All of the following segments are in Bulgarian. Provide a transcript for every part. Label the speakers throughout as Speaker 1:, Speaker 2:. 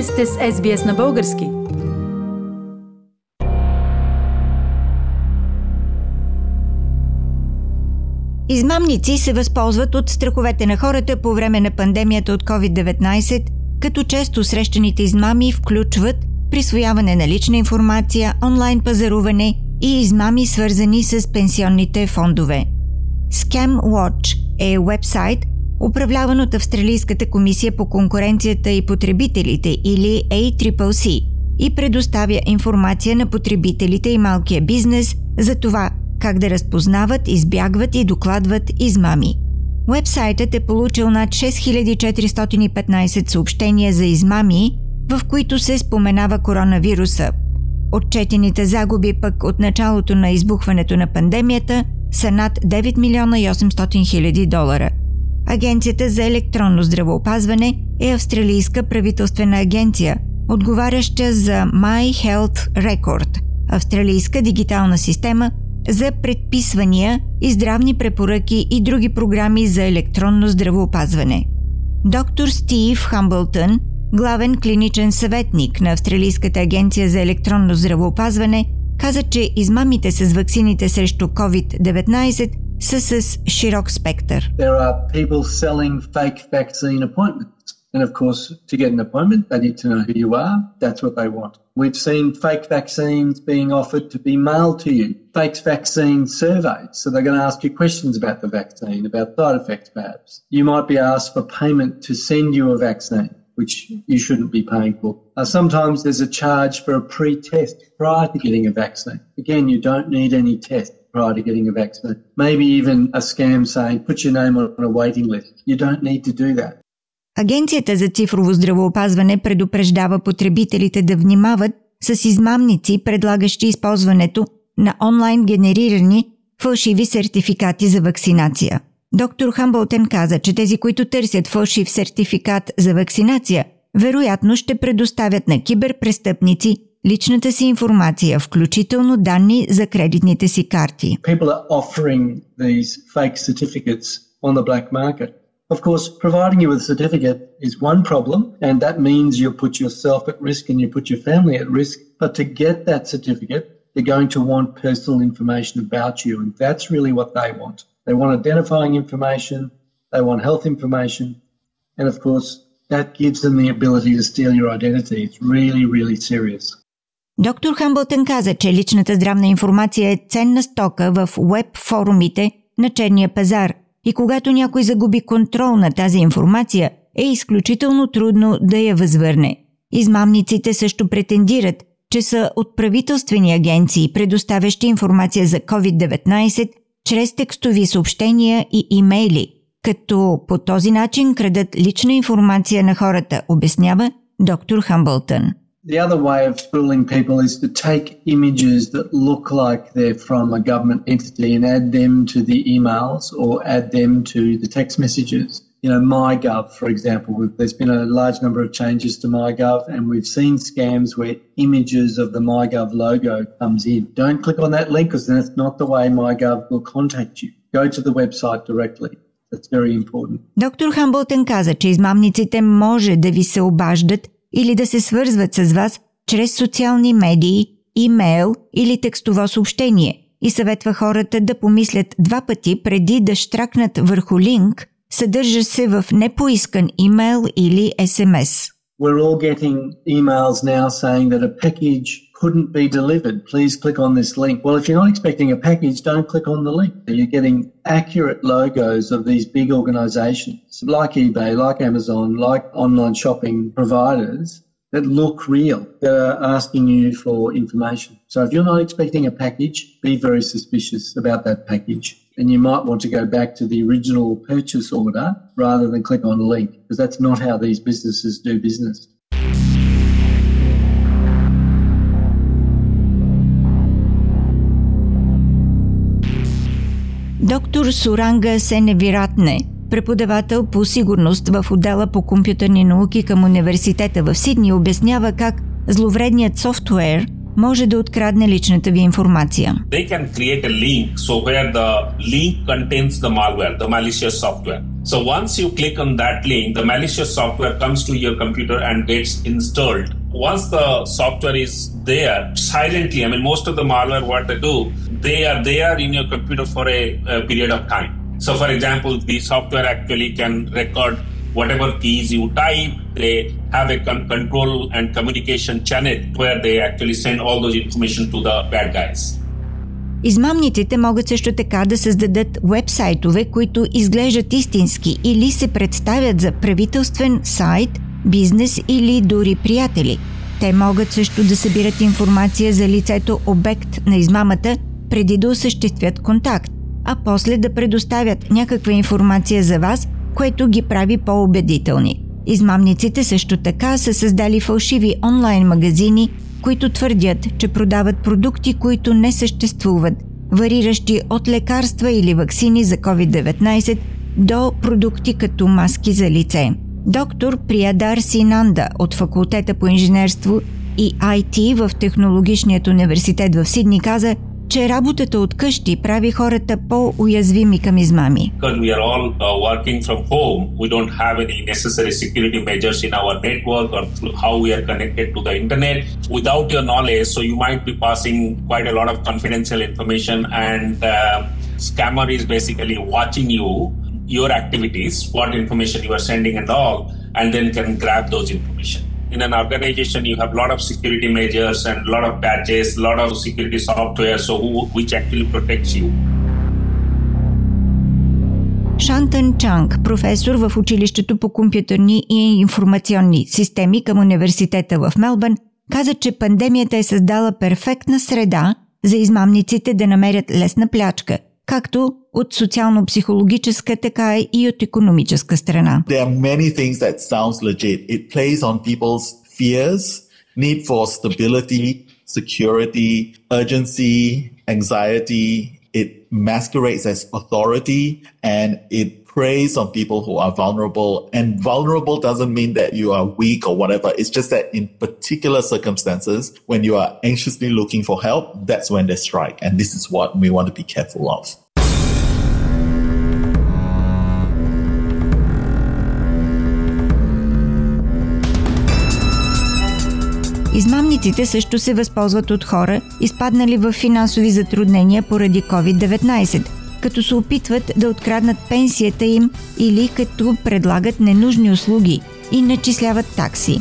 Speaker 1: Вие сте с SBS на български.
Speaker 2: Измамници се възползват от страховете на хората по време на пандемията от COVID-19, като често срещаните измами включват присвояване на лична информация, онлайн пазаруване и измами свързани с пенсионните фондове. Scam Watch е вебсайт, управляван от Австралийската комисия по конкуренцията и потребителите или ACCC и предоставя информация на потребителите и малкия бизнес за това как да разпознават, избягват и докладват измами. Уебсайтът е получил над 6415 съобщения за измами, в които се споменава коронавируса. Отчетените загуби пък от началото на избухването на пандемията са над 9 милиона и 800 хиляди долара. Агенцията за електронно здравеопазване е австралийска правителствена агенция, отговаряща за My Health Record – австралийска дигитална система за предписвания и здравни препоръки и други програми за електронно здравеопазване. Доктор Стив Хамбълтън, главен клиничен съветник на Австралийската агенция за електронно здравеопазване, каза, че измамите с ваксините срещу COVID-19 са с широк спектър.
Speaker 3: There are people selling fake vaccine appointments. And of course, to get an appointment, they need to know who you are. That's what they want. We've seen fake vaccines being offered to be mailed to you, fake vaccine surveys. So they're going to ask you questions about the vaccine, about side effects perhaps. You might be asked for payment to send you a vaccine which you shouldn't be paying for. Uh, sometimes there's a charge for a pre-test prior to getting a vaccine. Again, you don't need any test Prior to getting a vaccine. Maybe even a scam saying, put your name on a waiting list. You don't need to do that.
Speaker 2: Агенцията за цифрово здравеопазване предупреждава потребителите да внимават с измамници, предлагащи използването на онлайн генерирани фалшиви сертификати за вакцинация. Доктор Хамбълтен каза, че тези, които търсят фалшив сертификат за вакцинация, вероятно ще предоставят на киберпрестъпници личната си информация, включително данни за кредитните си карти.
Speaker 3: People are offering these fake certificates on the black market. Of course, providing you with a certificate is one problem, and that means you put yourself at risk and you put your family at risk. But to get that certificate, they're going to want personal information about you, and that's really what they want. They want identifying information, they want health information, and of course, that gives them the ability to steal your identity. It's really, really serious.
Speaker 2: Доктор Хамбълтън каза, че личната здравна информация е ценна стока в веб форумите на черния пазар и когато някой загуби контрол на тази информация, е изключително трудно да я възвърне. Измамниците също претендират, че са от правителствени агенции, предоставящи информация за COVID-19 чрез текстови съобщения и имейли, като по този начин крадат лична информация на хората, обяснява доктор Хамбълтън.
Speaker 3: The other way of fooling people is to take images that look like they're from a government entity and add them to the emails or add them to the text messages. You know, MyGov, for example, there's been a large number of changes to MyGov and we've seen scams where images of the MyGov logo comes in. Don't click on that link because then it's not the way MyGov will contact you. Go to the website directly. That's very important.
Speaker 2: Доктор Хамбълтън каза, че измамниците може да ви се обаждат или да се свързват с вас чрез социални медии, имейл или текстово съобщение и съветва хората да помислят два пъти преди да штракнат върху линк, съдържа се в непоискан имейл или СМС.
Speaker 3: We're all getting emails now saying that a package couldn't be delivered. Please click on this link. Well, if you're not expecting a package, don't click on the link. You're getting accurate logos of these big organizations like eBay, like Amazon, like online shopping providers that look real, that are asking you for information. So if you're not expecting a package, be very suspicious about that package. And you might want to go back to the original purchase order rather than click on a link, because that's not how these businesses do business.
Speaker 2: Доктор Суранга Сеневиратне, преподавател по сигурност в отдела по компютърни науки към университета в Сидни, обяснява как зловредният софтуер може да открадне личната ви информация.
Speaker 4: Link so link the malware, the. So once you click on that link, the malicious software comes to your computer and gets installed. Once the software is there silently, I mean, most of the malware, what they do, they are there in your computer for a, a period of time. So, for example, the software actually can record whatever keys you type. They have a con- control and communication channel where they actually send all those information to the bad guys.
Speaker 2: Измамниците могат също така да създадат вебсайтове, които изглеждат истински или се представят за правителствен сайт, бизнес или дори приятели. Те могат също да събират информация за лицето обект на измамата преди да осъществят контакт, а после да предоставят някаква информация за вас, което ги прави по-убедителни. Измамниците също така са създали фалшиви онлайн магазини, които твърдят, че продават продукти, които не съществуват, вариращи от лекарства или вакцини за COVID-19 до продукти като маски за лице. Доктор Приядар Синанда от факултета по инженерство и IT в Технологичният университет в Сидни каза, че работата от къщи прави хората по-уязвими към измами.
Speaker 4: Uh, uh, scammer is basically watching you, your activities, what information you are sending, and all, and then can grab those information in an organization you have a lot of security measures and a lot of patches a lot of security software so who, which actually protects you
Speaker 2: Шантън Чанг, професор в училището по компютърни и информационни системи към университета в Мелбърн, каза, че пандемията е създала перфектна среда за измамниците да намерят лесна плячка, както от социално-психологическа, така и от економическа страна.
Speaker 5: There are many things that sounds legit. It plays on people's fears, need for stability, security, urgency, anxiety. It masquerades as authority and it preys on people who are vulnerable. And vulnerable doesn't mean that you are weak or whatever. It's just that in particular circumstances, when you are anxiously looking for help, that's when they strike. And this is what we want to be careful of.
Speaker 2: Измамниците също се възползват от хора, изпаднали в финансови затруднения поради COVID-19, като се опитват да откраднат пенсията им или като предлагат ненужни услуги и начисляват такси.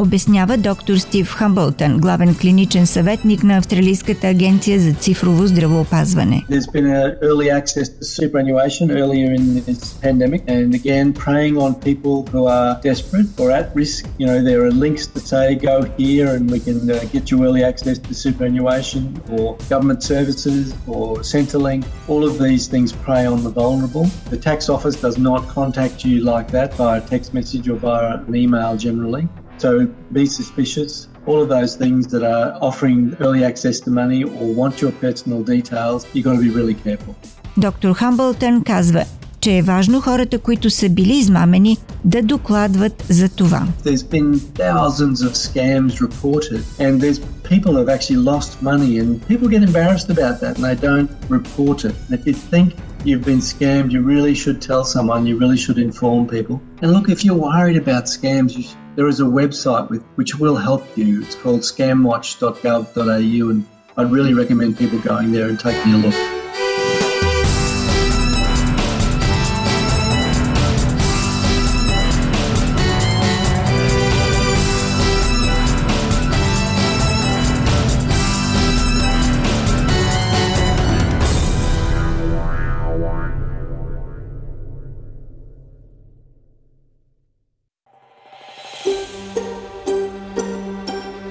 Speaker 2: Обяснява доктор Стив Хамбълтън, главен клиничен съветник на Австралийската агенция за цифрово здравеопазване.
Speaker 3: There's been an early access to superannuation earlier in this pandemic, and again, preying on people who are desperate or at risk. You know, there are links that say go here and we can uh, get you early access to superannuation or government services or Centrelink. All of these things prey on the vulnerable. The tax office does not contact you like that via text message or via an email generally. So be suspicious. All of those things that are offering early access to money or want your personal details, you've got to be really careful.
Speaker 2: Доктор Хамбълтън казва, че е важно хората, които са били измамени, да докладват за това.
Speaker 3: There's been thousands of scams reported, and there's people have actually lost money, and people get embarrassed about that, and they don't report it. And if you think you've been scammed, you really should tell someone. You really should inform people. And look, if you're worried about scams, you sh- there is a website with, which will help you. It's called scamwatch.gov.au, and I'd really recommend people going there and taking a look.